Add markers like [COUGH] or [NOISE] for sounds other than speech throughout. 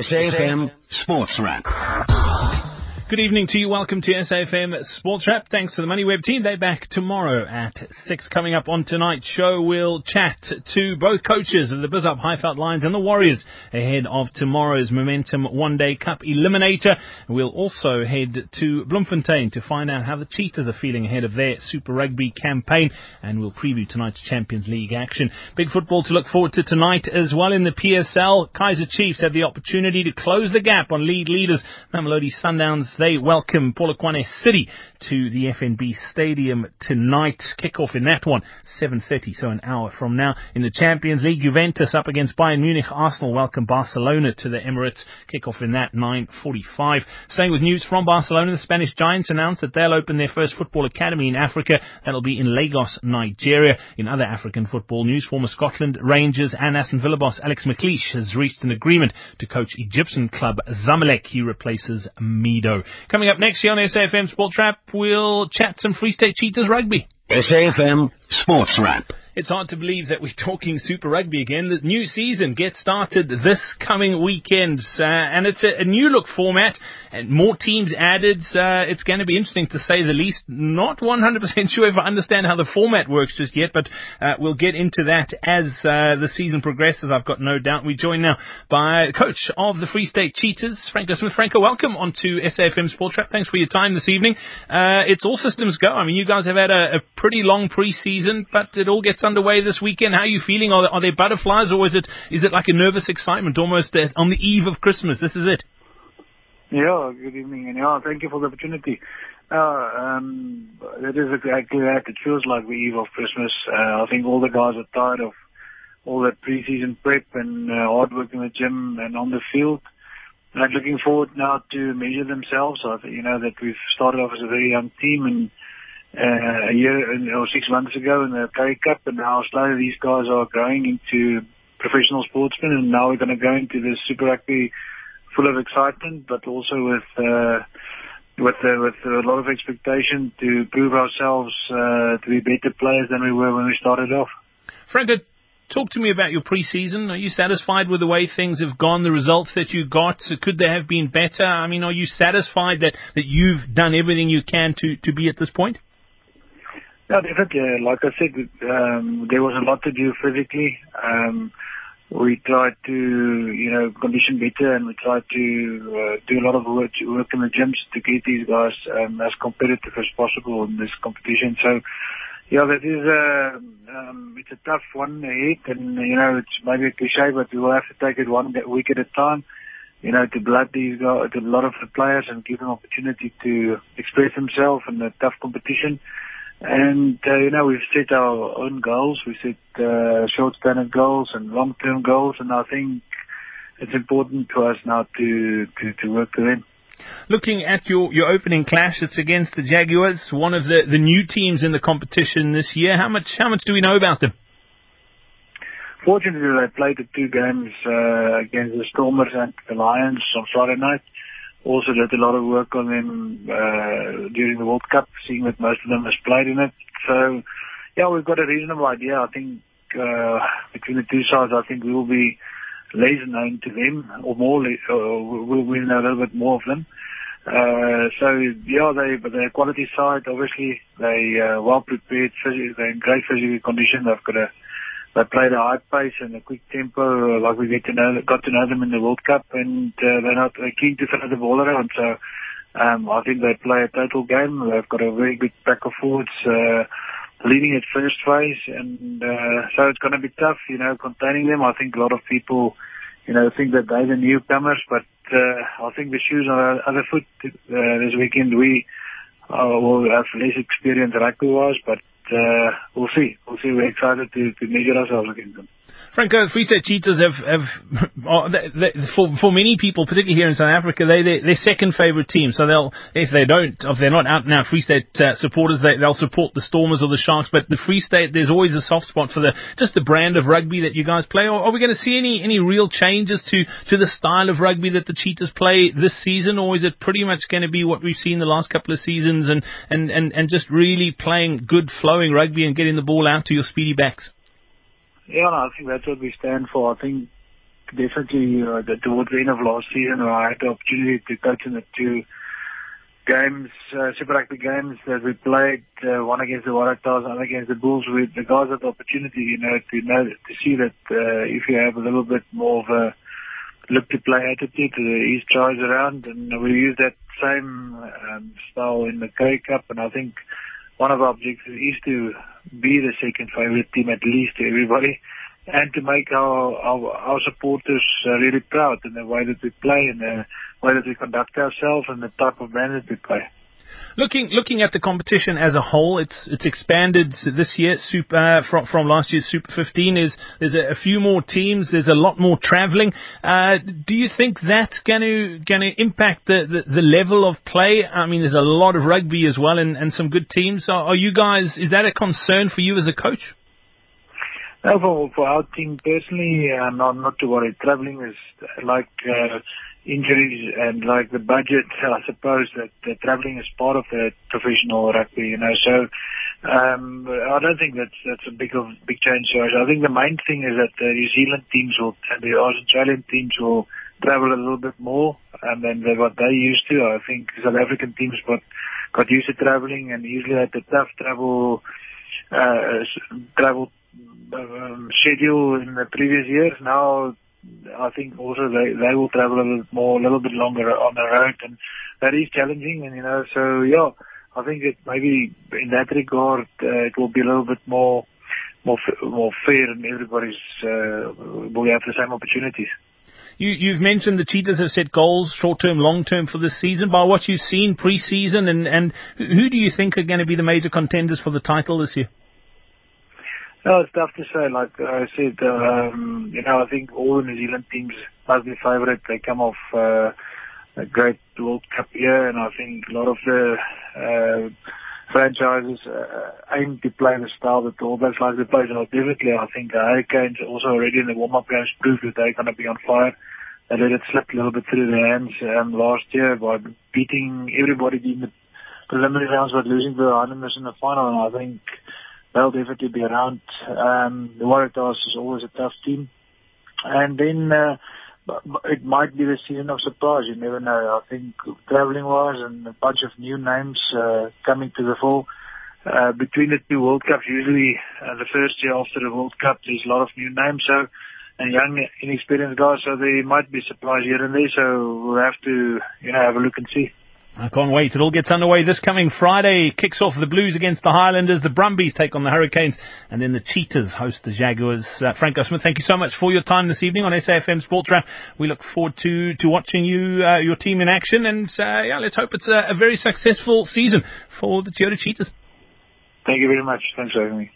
SAFM Sports Wrap. Good evening to you. Welcome to SAFM Sports Wrap. Thanks to the MoneyWeb team. They're back tomorrow at 6. Coming up on tonight's show, we'll chat to both coaches of the Bizhub Highveld Lions and the Warriors ahead of tomorrow's Momentum One Day Cup Eliminator. We'll also head to Bloemfontein to find out how the Cheetahs are feeling ahead of their Super Rugby campaign and we'll preview tonight's Champions League action. Big football to look forward to tonight as well in the PSL. Kaizer Chiefs had the opportunity to close the gap on lead leaders Mamelodi Sundowns they welcome Polokwane City to the FNB Stadium tonight. Kickoff in that one, 7.30, so an hour from now. In the Champions League, Juventus up against Bayern Munich. Arsenal welcome Barcelona to the Emirates. Kickoff in that, 9.45. Staying with news from Barcelona, the Spanish Giants announced that they'll open their first football academy in Africa. That'll be in Lagos, Nigeria. In other African football news, former Scotland Rangers and Aston Villa boss Alex McLeish has reached an agreement to coach Egyptian club Zamalek. He replaces Mido. Coming up next year on SAFM Sports Wrap, we'll chat some Free State Cheetahs rugby. SAFM Sports Wrap. It's hard to believe that we're talking Super Rugby again. The new season gets started this coming weekend, uh, and it's a, a, new look format and more teams added. Uh, it's going to be interesting to say the least. Not 100% [LAUGHS] sure if I understand how the format works just yet, but uh, we'll get into that as uh, the season progresses. I've got no doubt. We join now by coach of the Free State Cheetahs, Franco Smith. Franco, welcome onto SAFM Sports Wrap. Thanks for your time this evening. Uh, it's all systems go. I mean, you guys have had a, a pretty long preseason, but it all gets underway this weekend. How are you feeling? Are, are there butterflies, or is it is it like a nervous excitement almost on the eve of Christmas? This is it. Yeah, good evening, and yeah, thank you for the opportunity. Uh, um, it is exactly that. It feels like the eve of Christmas. Uh, I think all the guys are tired of all that preseason prep and uh, hard work in the gym and on the field. And looking forward now to measure themselves. I think, you know, that we've started off as a very young team and uh, a year or six months ago in the Currie Cup, and now slowly these guys are growing into professional sportsmen, and now we're going to go into this Super Rugby full of excitement, but also with uh, with uh, with a lot of expectation to prove ourselves uh, to be better players than we were when we started off. Franco, talk to me about your preseason. Are you satisfied with the way things have gone, the results that you got? Could they have been better? I mean, are you satisfied that, that you've done everything you can to, to be at this point? Yeah, definitely. Like I said, um, there was a lot to do physically. Um, we tried to, you know, condition better and we tried to uh, do a lot of work, work in the gyms to get these guys um, as competitive as possible in this competition. So, yeah, that is a, um, it's a tough one ahead and, you know, it's maybe a cliche, but we will have to take it one week at a time, you know, to blood these guys, to a lot of the players and give them opportunity to express themselves in a tough competition. And, uh, you know, we've set our own goals. We set uh, short-term goals and long-term goals, and I think it's important to us now to, to, to work to them. Looking at your, your opening clash, it's against the Jaguars, one of the, the new teams in the competition this year. How much how much do we know about them? Fortunately, they played the two games uh, against the Stormers and the Lions on Friday night also did a lot of work on them uh, during the World Cup, seeing that most of them has played in it. So, yeah, we've got a reasonable idea. I think uh, between the two sides, I think we will be less known to them, or more, uh, we'll, know a little bit more of them. Uh, so yeah, they but quality side, obviously they uh, well prepared. They're in great physical condition. They've got a they played a high pace and a quick tempo, uh, like we get to know, got to know them in the World Cup, and uh, they're not they're keen to throw the ball around. So um, I think they play a total game. They've got a very good pack of forwards, uh, leading at first phase, and uh, so it's going to be tough, you know, containing them. I think a lot of people, you know, think that they're the newcomers, but uh, I think the shoes on our other foot uh, this weekend. We uh, will have less experience rugby-wise, but uh, we'll see. We'll see. We're excited to, to measure ourselves against them. Franco, Free State Cheetahs have, have [LAUGHS] oh, for for many people, particularly here in South Africa, they they they're second favourite team. So they'll if they don't, if they're not out now Free State uh, supporters, they they'll support the Stormers or the Sharks. But the Free State, there's always a soft spot for the just the brand of rugby that you guys play. Or are we going to see any any real changes to to the style of rugby that the Cheetahs play this season, or is it pretty much going to be what we've seen the last couple of seasons and and and and just really playing good flowing rugby and getting the ball out to your speedy backs? Yeah, no, I think that's what we stand for. I think definitely uh, the, towards the end of last season, I had the opportunity to coach in the two games, uh, Super Rugby games that we played, uh, one against the Waratahs, one against the Bulls. With the guys had the opportunity, you know, to know to see that uh, if you have a little bit more of a look to play attitude, uh, he tries around, and we use that same um, style in the K Cup, and I think one of our objectives is to be the second favorite team at least to everybody and to make our, our, our supporters uh, really proud in the way that we play and the way that we conduct ourselves and the type of band that we play. Looking looking at the competition as a whole, it's it's expanded this year. Super uh, from from last year's Super 15 is there's a, a few more teams. There's a lot more travelling. Uh, do you think that's going to going to impact the, the, the level of play? I mean, there's a lot of rugby as well, and, and some good teams. Are, are you guys? Is that a concern for you as a coach? No, for, for our team personally, uh, not not to worry. Traveling is like uh, injuries and like the budget. I suppose that the traveling is part of the professional rugby, you know. So um, I don't think that's that's a big of big change. So I think the main thing is that the New Zealand teams will and the Australian teams will travel a little bit more and then what they used to. I think South African teams got got used to traveling and usually had the tough travel uh, travel um, schedule in the previous years. Now, I think also they they will travel a little more, a little bit longer on the road, and that is challenging. And you know, so yeah, I think that maybe in that regard uh, it will be a little bit more more more fair, and everybody's uh, will have the same opportunities. You, you've mentioned the Cheetahs have set goals, short term, long term, for this season. By what you've seen pre-season, and, and who do you think are going to be the major contenders for the title this year? No, it's tough to say. Like I said, um, you know, I think all the New Zealand teams must be favourite. They come off uh, a great World Cup year, and I think a lot of the uh, franchises uh, aim to play the style that the All Blacks like to play. So definitely, I think the Hurricanes also already in the warm-up games proved that they're going to be on fire. They let it slip a little bit through their hands um, last year by beating everybody in the preliminary rounds, but losing to the Highlanders in the final. And I think they'll definitely be around. Um, the Waratahs is always a tough team. And then uh, it might be the season of surprise. You never know. I think traveling wise and a bunch of new names uh, coming to the fore. Uh, between the two World Cups, usually uh, the first year after the World Cup, there's a lot of new names. So and young, inexperienced guys, so they might be surprised here and there. So we'll have to, you know, have a look and see. I can't wait. It all gets underway this coming Friday. Kicks off the Blues against the Highlanders. The Brumbies take on the Hurricanes. And then the Cheetahs host the Jaguars. Uh, Franco Smith, thank you so much for your time this evening on SAFM Sports Wrap. We look forward to, to watching you, uh, your team in action. And uh, yeah, let's hope it's a, a very successful season for the Toyota Cheetahs. Thank you very much. Thanks for having me.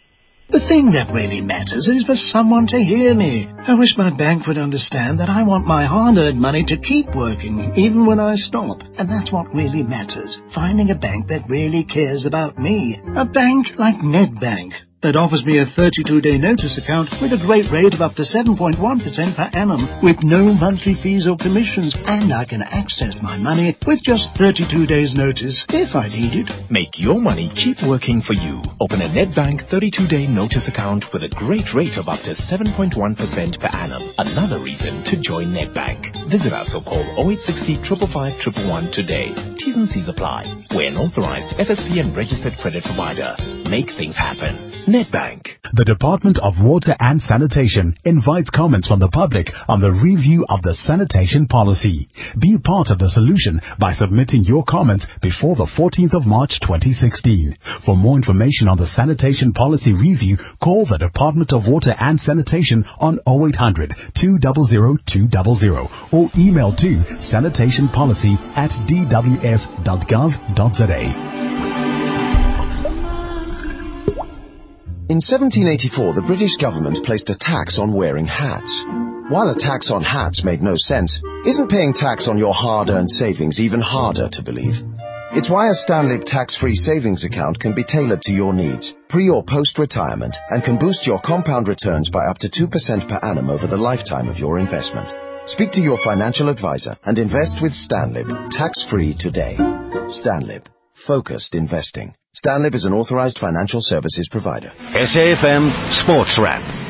The thing that really matters is for someone to hear me. I wish my bank would understand that I want my hard-earned money to keep working, even when I stop. And that's what really matters. Finding a bank that really cares about me. A bank like Nedbank that offers me a 32-day notice account with a great rate of up to 7.1% per annum with no monthly fees or commissions. And I can access my money with just 32 days notice if I need it. Make your money keep working for you. Open a Nedbank 32-day notice account with a great rate of up to 7.1% per annum. Another reason to join Nedbank. Visit us or call 0860 555 today. T's and C's apply. We're an authorized FSP and registered credit provider. Make things happen. The Department of Water and Sanitation invites comments from the public on the review of the sanitation policy. Be part of the solution by submitting your comments before the 14th of March 2016. For more information on the sanitation policy review, call the Department of Water and Sanitation on 0800 200 200 or email to sanitationpolicy at dws.gov.za. In 1784, the British government placed a tax on wearing hats. While a tax on hats made no sense, isn't paying tax on your hard-earned savings even harder to believe? It's why a Stanlib tax-free savings account can be tailored to your needs, pre or post-retirement, and can boost your compound returns by up to 2% per annum over the lifetime of your investment. Speak to your financial advisor and invest with Stanlib, tax-free today. Stanlib. Focused investing. Stanlib is an authorized financial services provider. SAFM Sports Wrap.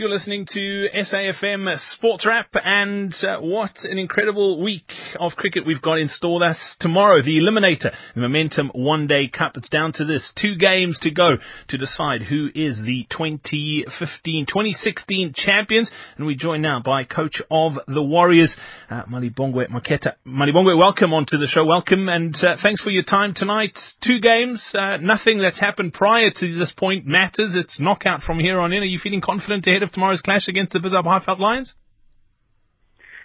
You're listening to SAFM Sports Wrap, and uh, what an incredible week of cricket we've got in store. That's tomorrow, the Eliminator, the Momentum One Day Cup. It's down to this two games to go to decide who is the 2015 2016 champions. And we join now by coach of the Warriors, uh, Malibongwe Maketa. Malibongwe, welcome onto the show. Welcome, and uh, thanks for your time tonight. Two games, uh, nothing that's happened prior to this point matters. It's knockout from here on in. Are you feeling confident ahead of tomorrow's clash against the Bizhub Highveld Lions?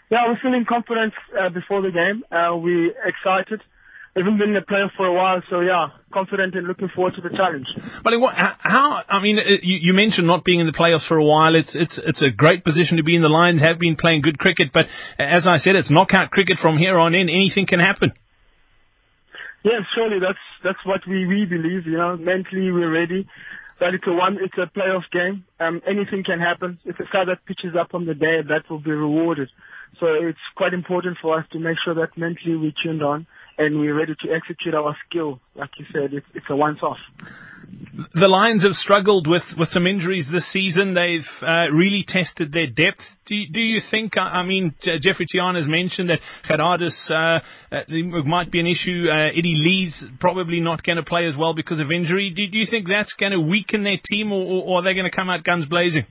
Yeah, we're feeling confident uh, before the game. Uh, we're excited. We haven't been in the playoff for a while, so yeah, confident and looking forward to the challenge. But what, how? I mean, uh, you, you mentioned not being in the playoffs for a while. It's it's it's a great position to be in. The Lions have been playing good cricket, but as I said, it's knockout cricket from here on in. Anything can happen. Yeah, surely that's that's what we we believe. You know, mentally we're ready but it's a one, it's a playoff game. Um, anything can happen. If a side that pitches up on the day, that will be rewarded. So it's quite important for us to make sure that mentally we're tuned on and we're ready to execute our skill. Like you said, it's, it's a once-off. The Lions have struggled with, with some injuries this season. They've uh, really tested their depth. Do you, do you think, I mean, Jeffrey Toyana has mentioned that Gerardus uh, uh, might be an issue. Uh, Eddie Leie's probably not going to play as well because of injury. Do, do you think that's going to weaken their team or, or are they going to come out guns blazing?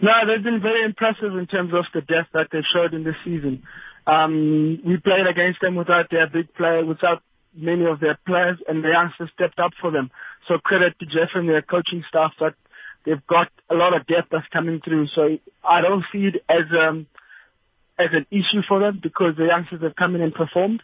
No, they've been very impressive in terms of the depth that they showed in this season. Um, we played against them without their big player, without many of their players, and the youngsters stepped up for them. So credit to Jeff and their coaching staff that they've got a lot of depth that's coming through. So I don't see it as um as an issue for them because the youngsters have come in and performed,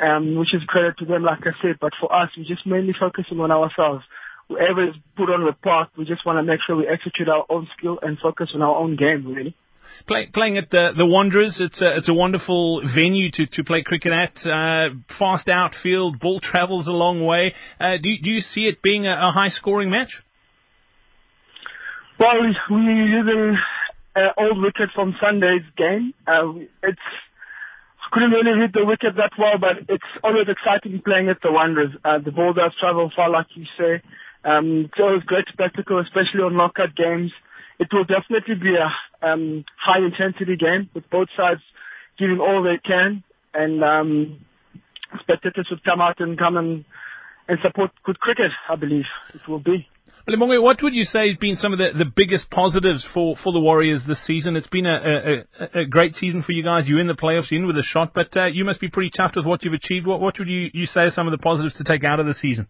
um, which is credit to them, like I said. But for us, we're just mainly focusing on ourselves. Whoever is put on the path, we just want to make sure we execute our own skill and focus on our own game, really. Play, playing at the, the Wanderers, it's a, it's a wonderful venue to, to play cricket at. Uh, fast outfield, ball travels a long way. Uh, do, do you see it being a, a high scoring match? Well, we're using uh, old wicket from Sunday's game. Uh, it's couldn't really hit the wicket that well, but it's always exciting playing at the Wanderers. Uh, the ball does travel far, like you say. Um, so it's always great spectacle, especially on knockout games it will definitely be a um, high intensity game with both sides giving all they can, and um, spectators would come out and come and, and support good cricket. I believe it will be. Limonge, what would you say has been some of the, the biggest positives for, for the Warriors this season? It's been a, a, a great season for you guys. You're in the playoffs, you're in with a shot, but uh, you must be pretty chuffed with what you've achieved. What, what would you, you say are some of the positives to take out of the season?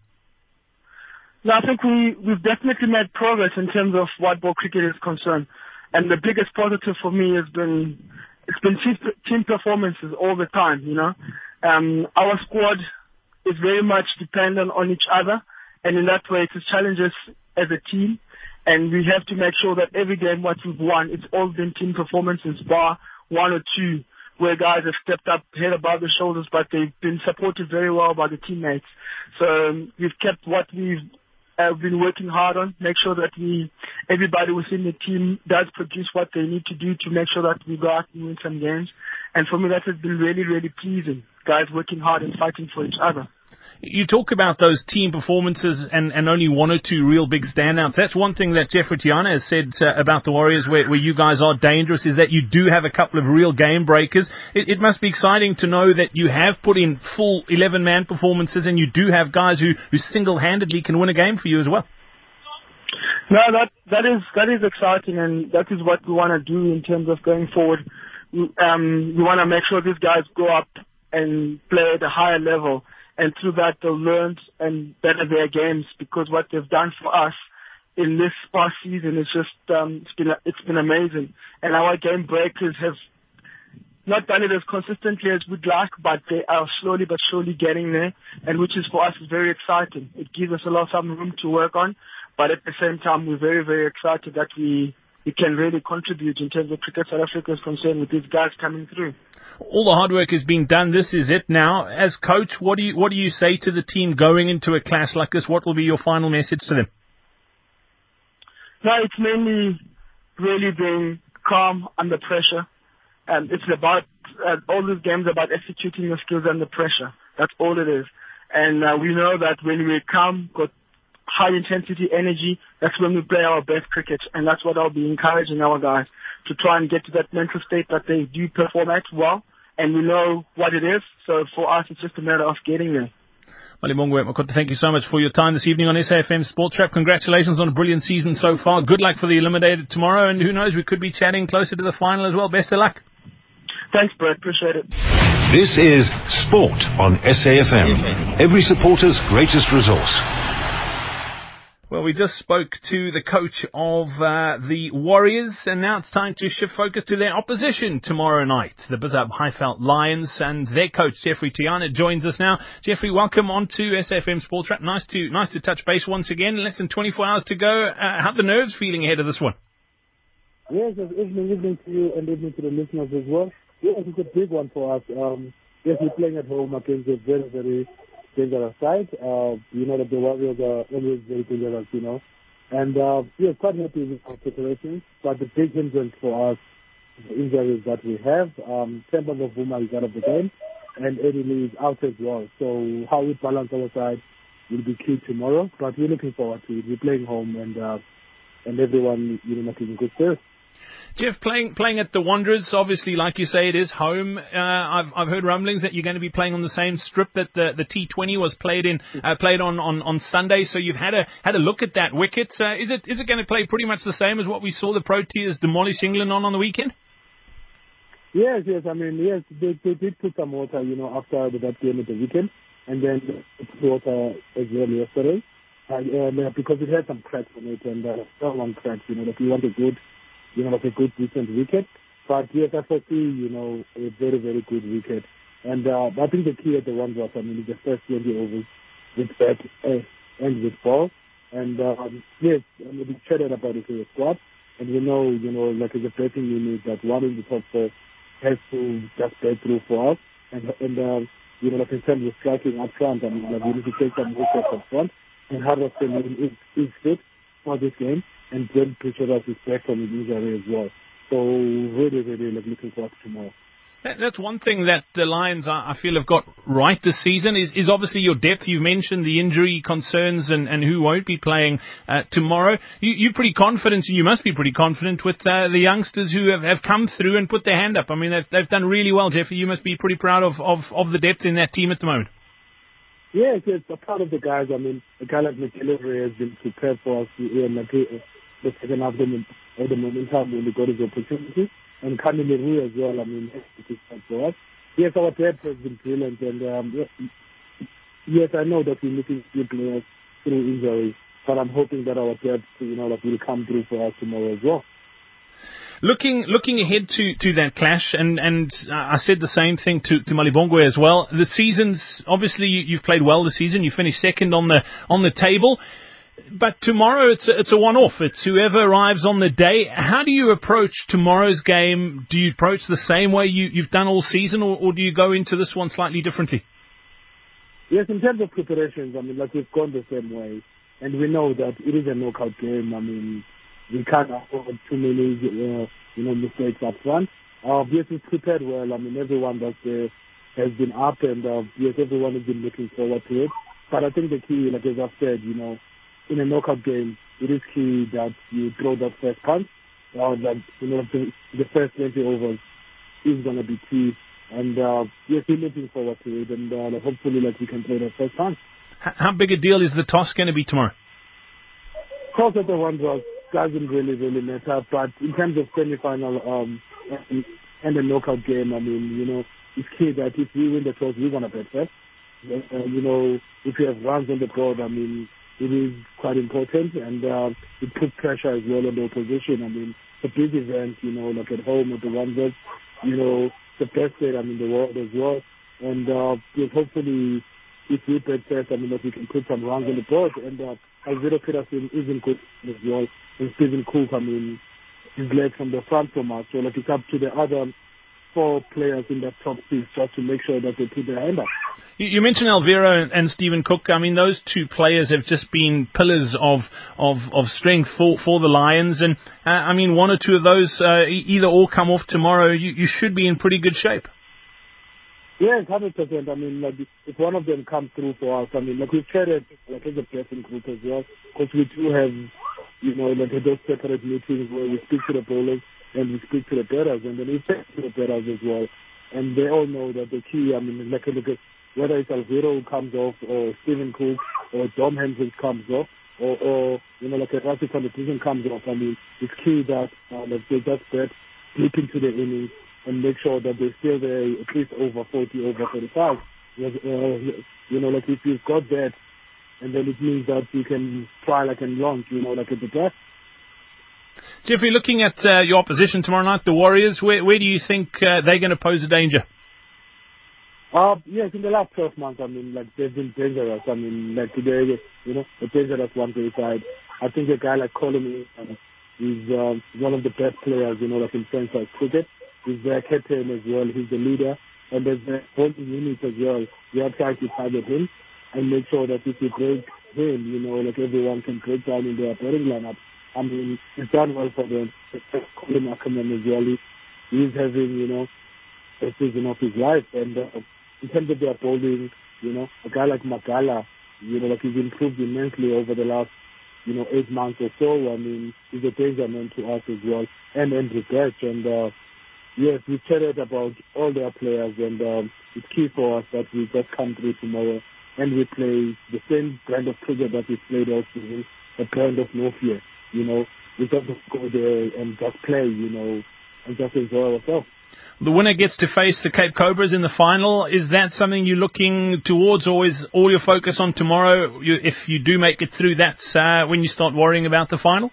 No, I think we, we've definitely made progress in terms of white ball cricket is concerned. And the biggest positive for me has been, it's been team, team performances all the time, you know. Um, our squad is very much dependent on each other. And in that way, it challenges as a team. And we have to make sure that every game what we've won, it's all been team performances, bar one or two where guys have stepped up head above the shoulders, but they've been supported very well by the teammates. So um, we've kept what we've have been working hard on, make sure that we, everybody within the team does produce what they need to do to make sure that we go out and win some games. And for me, that has been really, really pleasing. Guys working hard and fighting for each other. You talk about those team performances and, and only one or two real big standouts. That's one thing that Jeffrey Toyana has said uh, about the Warriors where, where you guys are dangerous is that you do have a couple of real game breakers. It, it must be exciting to know that you have put in full 11 man performances and you do have guys who, who single handedly can win a game for you as well. No, that that is that is exciting, and that is what we want to do in terms of going forward. Um, we want to make sure these guys go up and play at a higher level and through that they'll learn and better their games because what they've done for us in this past season is just um, it's been it's been amazing, and our game breakers have not done it as consistently as we'd like, but they are slowly but surely getting there, and which is for us very exciting. It gives us a lot of room to work on, but at the same time we're very very excited that we we can really contribute in terms of cricket South Africa is concerned with these guys coming through. All the hard work is being done. This is it now. As coach, what do you what do you say to the team going into a clash like this? What will be your final message to them? No, it's mainly really being calm under pressure. And it's about uh, all these games about executing your skills under pressure. That's all it is. And uh, we know that when we come, got high intensity energy, that's when we play our best cricket. And that's what I'll be encouraging our guys to try and get to that mental state that they do perform at well. And we know what it is. So for us, it's just a matter of getting there. Malibongwe Maketa, thank you so much for your time this evening on SAFM Sports Wrap. Congratulations on a brilliant season so far. Good luck for the eliminated tomorrow, and who knows, we could be chatting closer to the final as well. Best of luck. Thanks, Brett. Appreciate it. This is Sport on SAFM. Every supporter's greatest resource. Well, we just spoke to the coach of uh, the Warriors, and now it's time to shift focus to their opposition tomorrow night, the Bizhub Highveld Lions, and their coach Jeffrey Toyana joins us now. Jeffrey, welcome on to SAFM Sports Wrap. Nice to nice to touch base once again. Less than 24 hours to go. Uh, how the nerves feeling ahead of this one? Yes, evening, evening to you, and evening to the listeners as well. Yes, it's a big one for us. Um, yes, we're playing at home against a very, very dangerous side. Uh, you know that the Warriors are always very dangerous, you know. And uh, we are quite happy with our preparations, but the big hindrance for us is the injuries that we have. Um, Temba Bavuma is out of the game, and Eddie Leie is out as well. So how we balance our side will be key tomorrow, but we're looking forward to it. We're playing home, and uh, and everyone, you know, making good spirit. Jeff, playing playing at the Wanderers, obviously, like you say, it is home. Uh, I've I've heard rumblings that you're going to be playing on the same strip that the the T20 was played in, uh, played on, on on Sunday. So you've had a had a look at that wicket. Uh, is it is it going to play pretty much the same as what we saw the Proteas demolish England on on the weekend? Yes, yes. I mean, yes, they they did put some water, you know, after that game at the weekend, and then water as well yesterday, and, uh, because it had some cracks on it, and uh, one cracks, you know, that we want a good you know, like a good, decent wicket. But yes, foresee, you know, a very, very good wicket. And uh, I think the key at the one was, I mean, the first 20 overs with bat uh, and with ball. And um, yes, I mean, we chatted about it in the squad. And we know, you know, like as a batting unit, that one in the top four has to just bat through for us. And, and uh, you know, like in terms of striking up front, I mean, like we need to take some wickets up front. And Harrison is, is fit for this game and then Pretorius is back from his injury as well. So really, really looking forward to tomorrow. That's one thing that the Lions, I feel, have got right this season is, is obviously your depth. You've mentioned the injury concerns and, and who won't be playing uh, tomorrow. You, you're pretty confident, and you must be pretty confident with uh, the youngsters who have, have come through and put their hand up. I mean, they've, they've done really well, Jeffrey. You must be pretty proud of, of, of the depth in that team at the moment. Yes, yes, a part of the guys. I mean, a guy like McIlroy has been prepared for us. Like, the second half the, of the momentum when we got his opportunity. And Kanye as well, I mean, is for us. Yes, our depth has been brilliant. And um, yes, I know that we're missing few players through injury, but I'm hoping that our depth, you know, that will come through for us tomorrow as well. Looking looking ahead to, to that clash, and, and I said the same thing to, to Malibongwe as well. The seasons, obviously, you, you've played well this season. You finished second on the on the table. But tomorrow it's a, it's a one-off. It's whoever arrives on the day. How do you approach tomorrow's game? Do you approach the same way you, you've done all season, or, or do you go into this one slightly differently? Yes, in terms of preparations, I mean, like we've gone the same way, and we know that it is a knockout game. I mean, we can't afford too many, uh, you know, mistakes up front. Uh, yes, we've prepared well. I mean, everyone that uh, has been up, and uh, yes, everyone has been looking forward to it. But I think the key, like as I've said, you know, in a knockout game, it is key that you throw that first punch. Or that you know the, the first 20 overs is going to be key. And uh, yes, we're looking forward to it, and uh, hopefully, like we can play that first punch. How big a deal is the toss going to be tomorrow? Toss at the one draw doesn't really really matter, but in terms of semi-final um, and, and a knockout game, I mean, you know, it's key that if we win the toss, we're going to bet first. Uh, you know, if we have runs on the board, I mean, it is quite important and uh, it puts pressure as well on the opposition. I mean, the big event, you know, like at home with the Wanderers, you know, the best state, I mean, the world as well. And uh, hopefully, if we play first, I mean, that we can put some runs on the board. And uh, Alviro Petersen isn't good as well. And Stephen Cook, I mean, is led from the front so us. So, like, it's up to the other four players in that top six just to make sure that they put their hand up. You mentioned Alviro and Stephen Cook. I mean, those two players have just been pillars of of, of strength for, for the Lions. And uh, I mean, one or two of those, uh, either or come off tomorrow, you, you should be in pretty good shape. Yes, hundred percent. I mean, like if one of them comes through for us, I mean, like we've carried like as a blessing group as well, because we do have, you know, like those separate meetings where we speak to the bowlers and we speak to the batters, and then we speak to the batters as well, and they all know that the key. I mean, like look whether it's Alviro who comes off or Stephen Cook or Dom Hendricks comes off. Or, or you know, like a rugby competition comes off. I mean, it's key that uh, like they just get deep into the innings and make sure that they're still there at least over 40, over 35. Because, uh, you know, like if you've got that, and then it means that you can try like and launch, you know, like at the test. Jeffrey, looking at uh, your opposition tomorrow night, the Warriors, where, where do you think uh, they're going to pose a danger? Uh, yes, in the last 12 months, I mean, like, they've been dangerous. I mean, like, today, you know, a dangerous one to side. I think a guy like Colin uh, is uh, one of the best players, you know, like in franchise cricket. He's their captain as well. He's the leader. And there's the whole unit as well. We are trying to target him and make sure that if we break him, you know, like everyone can break down in their batting lineup. I mean, it's done well for them. Colin Ackerman as well. He's having, you know, a season of his life. And uh, in terms of their bowling, you know, a guy like Magala, you know, like he's improved immensely over the last, you know, eight months or so. I mean, he's a danger man to us as well. And Andrew Birch. And, uh, yes, we chatted about all their players and um, it's key for us that we just come through tomorrow and we play the same brand of cricket that we played all season, a brand of no fear, you know. We just go there and just play, you know, and just enjoy ourselves. The winner gets to face the Cape Cobras in the final. Is that something you're looking towards, or is all your focus on tomorrow? You, if you do make it through, that's uh, when you start worrying about the final.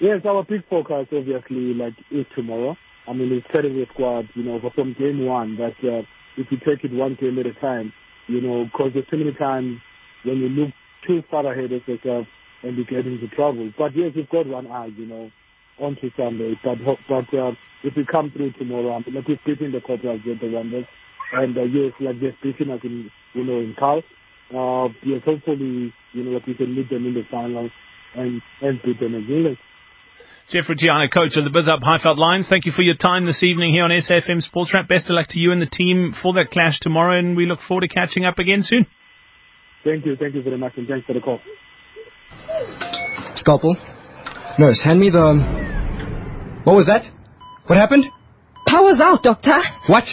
Yes, our big focus obviously like is tomorrow. I mean, it's setting the squad, you know, from game one. That uh, if you take it one game at a time, you know, because there's too many times when you look too far ahead of yourself and you get into trouble. But yes, you've got one eye, you know, onto Sunday. But but uh, if we come through tomorrow, I mean, like we're beating the Cobras with the Wanderers, and uh, yes, like they're beating us in, you know, in Cal. Uh, yes, hopefully, you know, like we can meet them in the final and and beat them in England. Jeffrey Toyana, coach of the Bizhub Highveld Lions. Thank you for your time this evening here on SAFM Sports Wrap. Best of luck to you and the team for that clash tomorrow, and we look forward to catching up again soon. Thank you, thank you very much, and thanks for the call. Scalpel. Nurse, hand me the. What was that? What happened? Power's out, Doctor. What?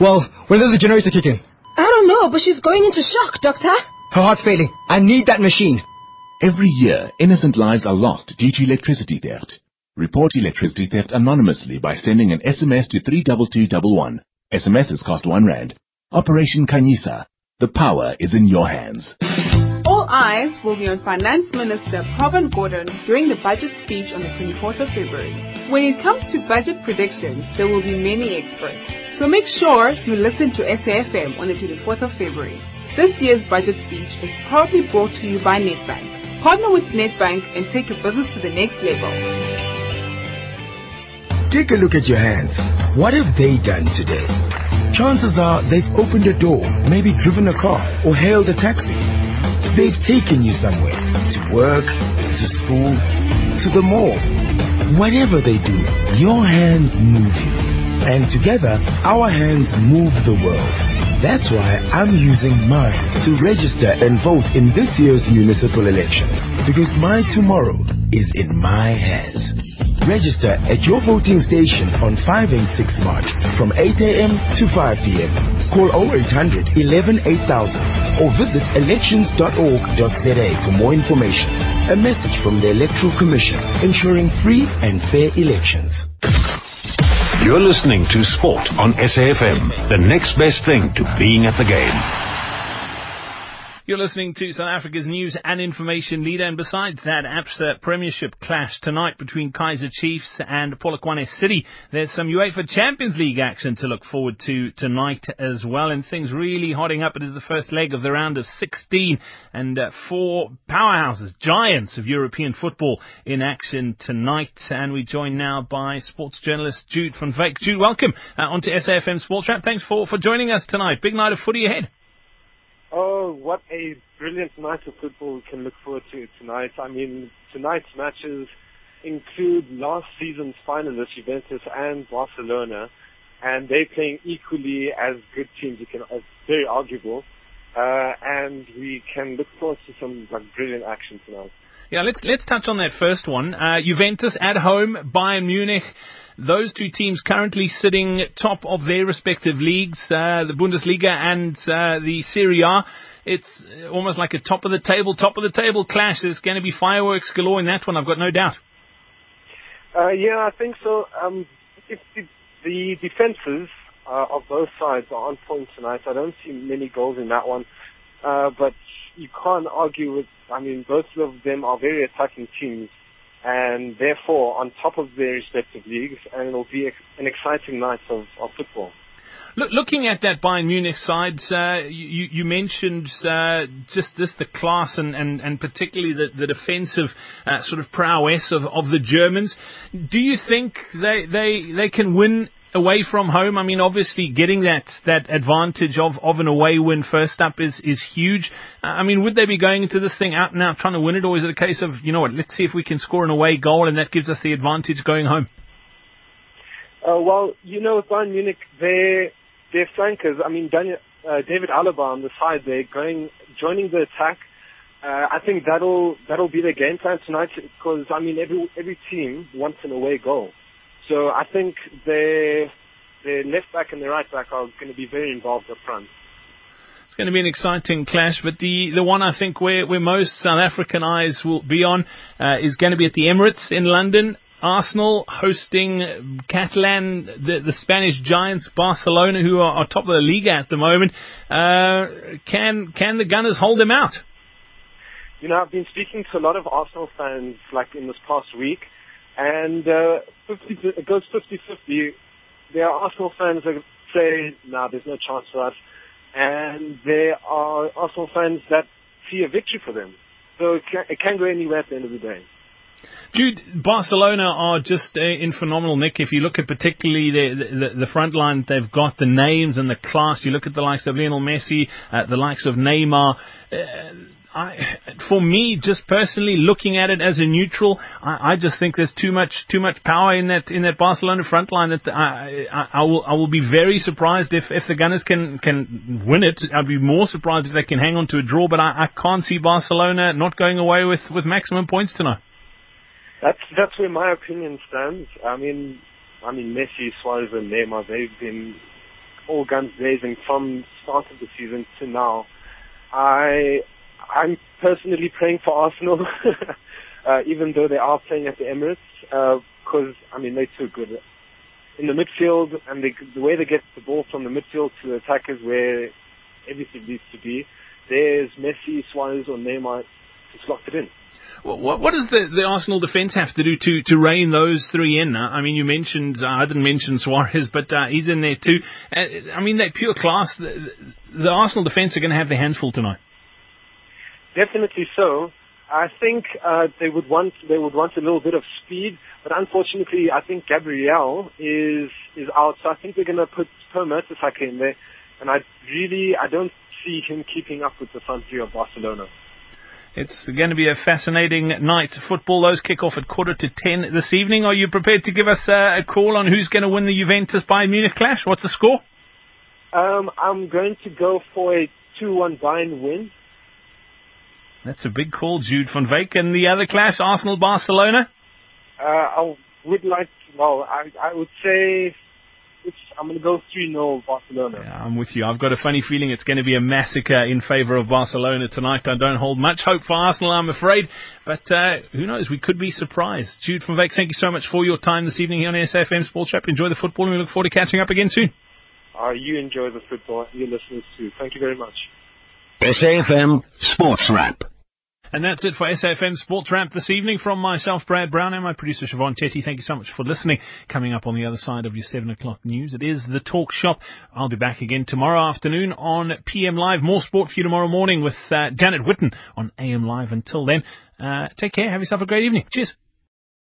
Well, when does the generator kick in? I don't know, but she's going into shock, Doctor. Her heart's failing. I need that machine. Every year, innocent lives are lost due to electricity theft. Report electricity theft anonymously by sending an SMS to 32211. SMSs cost 1 Rand. Operation Khanyisa. The power is in your hands. Eyes will be on Finance Minister Pravin Gordhan during the budget speech on the 24th of February. When it comes to budget predictions, there will be many experts. So make sure you listen to SAFM on the 24th of February. This year's budget speech is proudly brought to you by Nedbank. Partner with Nedbank and take your business to the next level. Take a look at your hands. What have they done today? Chances are they've opened a door, maybe driven a car, or hailed a taxi. They've taken you somewhere to work, to school, to the mall. Whatever they do, your hands move you. And together, our hands move the world. That's why I'm using mine to register and vote in this year's municipal elections. Because my tomorrow is in my hands. Register at your voting station on 5 and 6 March from 8 a.m. to 5 p.m. Call 0800 11 8000 or visit elections.org.za for more information. A message from the Electoral Commission ensuring free and fair elections. You're listening to Sport on SAFM, the next best thing to being at the game. You're listening to South Africa's news and information leader, and besides that, ABSA Premiership clash tonight between Kaizer Chiefs and Polokwane City. There's some UEFA Champions League action to look forward to tonight as well, and things really hotting up. It is the first leg of the round of 16, and uh, four powerhouses, giants of European football in action tonight. And we join now by sports journalist Jude van Wyk. Jude, welcome uh, onto SAFM Sports Wrap. Thanks for, for joining us tonight. Big night of footy ahead. Oh, what a brilliant night of football we can look forward to tonight. I mean, tonight's matches include last season's finalists, Juventus and Barcelona. and they're playing equally as good teams. You can, it's very arguable, uh, and we can look forward to some like brilliant action tonight. Yeah, let's let's touch on that first one. Uh, Juventus at home, Bayern Munich. Those two teams currently sitting top of their respective leagues, uh, the Bundesliga and uh, the Serie A. It's almost like a top of the table, top of the table clash. There's going to be fireworks galore in that one. I've got no doubt. Uh, yeah, I think so. Um, if the, the defenses uh, of both sides are on point tonight, I don't see many goals in that one. Uh, but you can't argue with. I mean, both of them are very attacking teams, and therefore on top of their respective leagues, and it'll be an exciting night of, of football. Look, looking at that Bayern Munich side, uh, you, you, mentioned uh, just this the class and, and, and particularly the, the defensive uh, sort of prowess of, of the Germans. Do you think they, they, they can win away from home? I mean, obviously getting that, that advantage of, of an away win first up is, is huge. Uh, I mean, would they be going into this thing out now trying to win it, or is it a case of, you know what, let's see if we can score an away goal and that gives us the advantage going home? Uh, well, you know, Bayern Munich, they their flankers, I mean, Daniel, uh, David Alaba on the side there, going joining the attack. Uh, I think that'll that'll be the game plan tonight because I mean every every team wants an away goal, so I think their their left back and their right back are going to be very involved up front. It's going to be an exciting clash, but the, the one I think where, where most South African eyes will be on uh, is going to be at the Emirates in London. Arsenal hosting Catalan, the, the Spanish giants, Barcelona, who are, are top of the league at the moment. Uh, can can the Gunners hold them out? You know, I've been speaking to a lot of Arsenal fans like in this past week, and uh, 50, it goes 50-50. There are Arsenal fans that say, "No, nah, there's no chance for us," and there are Arsenal fans that see a victory for them. So it can, it can go anywhere at the end of the day. Jude, Barcelona are just uh, in phenomenal nick. If you look at particularly the, the, the front line, they've got the names and the class. You look at the likes of Lionel Messi, uh, the likes of Neymar. Uh, I, for me, just personally looking at it as a neutral, I, I just think there's too much too much power in that in that Barcelona front line that I, I, I will I will be very surprised if, if the Gunners can can win it. I'd be more surprised if they can hang on to a draw, but I, I can't see Barcelona not going away with, with maximum points tonight. That's that's where my opinion stands. I mean, I mean Messi, Suarez, and Neymar. They've been all guns blazing from start of the season to now. I I'm personally praying for Arsenal, [LAUGHS] uh, even though they are playing at the Emirates, because uh, I mean they're too good in the midfield, and they, the way they get the ball from the midfield to the attackers, where everything needs to be. There's Messi, Suarez, or Neymar to slot it in. What, what does the, the Arsenal defence have to do to, to rein those three in? I mean, you mentioned, uh, I didn't mention Suarez, but uh, he's in there too. Uh, I mean, that pure class. The, the Arsenal defence are going to have their handful tonight. Definitely so. I think uh, they would want they would want a little bit of speed, but unfortunately, I think Gabriel is is out. So I think they're going to put Per Mertesacker in there, and I really I don't see him keeping up with the front three of Barcelona. It's going to be a fascinating night. Football, those kick off at quarter to ten this evening. Are you prepared to give us uh, a call on who's going to win the Juventus Bayern Munich clash? What's the score? Um, I'm going to go for a 2-1 Bayern win. That's a big call, Jude van Wyk. And the other clash, Arsenal Barcelona? Uh, I would like, well, I, I would say it's, I'm going to go 3 0 Barcelona. Yeah, I'm with you. I've got a funny feeling it's going to be a massacre in favour of Barcelona tonight. I don't hold much hope for Arsenal, I'm afraid. But uh, who knows? We could be surprised. Jude van Wyk, thank you so much for your time this evening here on SAFM Sports Wrap. Enjoy the football, and we look forward to catching up again soon. Uh, you enjoy the football, your listeners too. Thank you very much. SAFM Sports Wrap. And that's it for SAFM Sports Wrap this evening from myself, Brad Brown, and my producer, Siobhan Tetty. Thank you so much for listening. Coming up on the other side of your 7 o'clock news, it is The Talk Shop. I'll be back again tomorrow afternoon on PM Live. More sport for you tomorrow morning with uh, Janet Witten on AM Live. Until then, uh, take care. Have yourself a great evening. Cheers.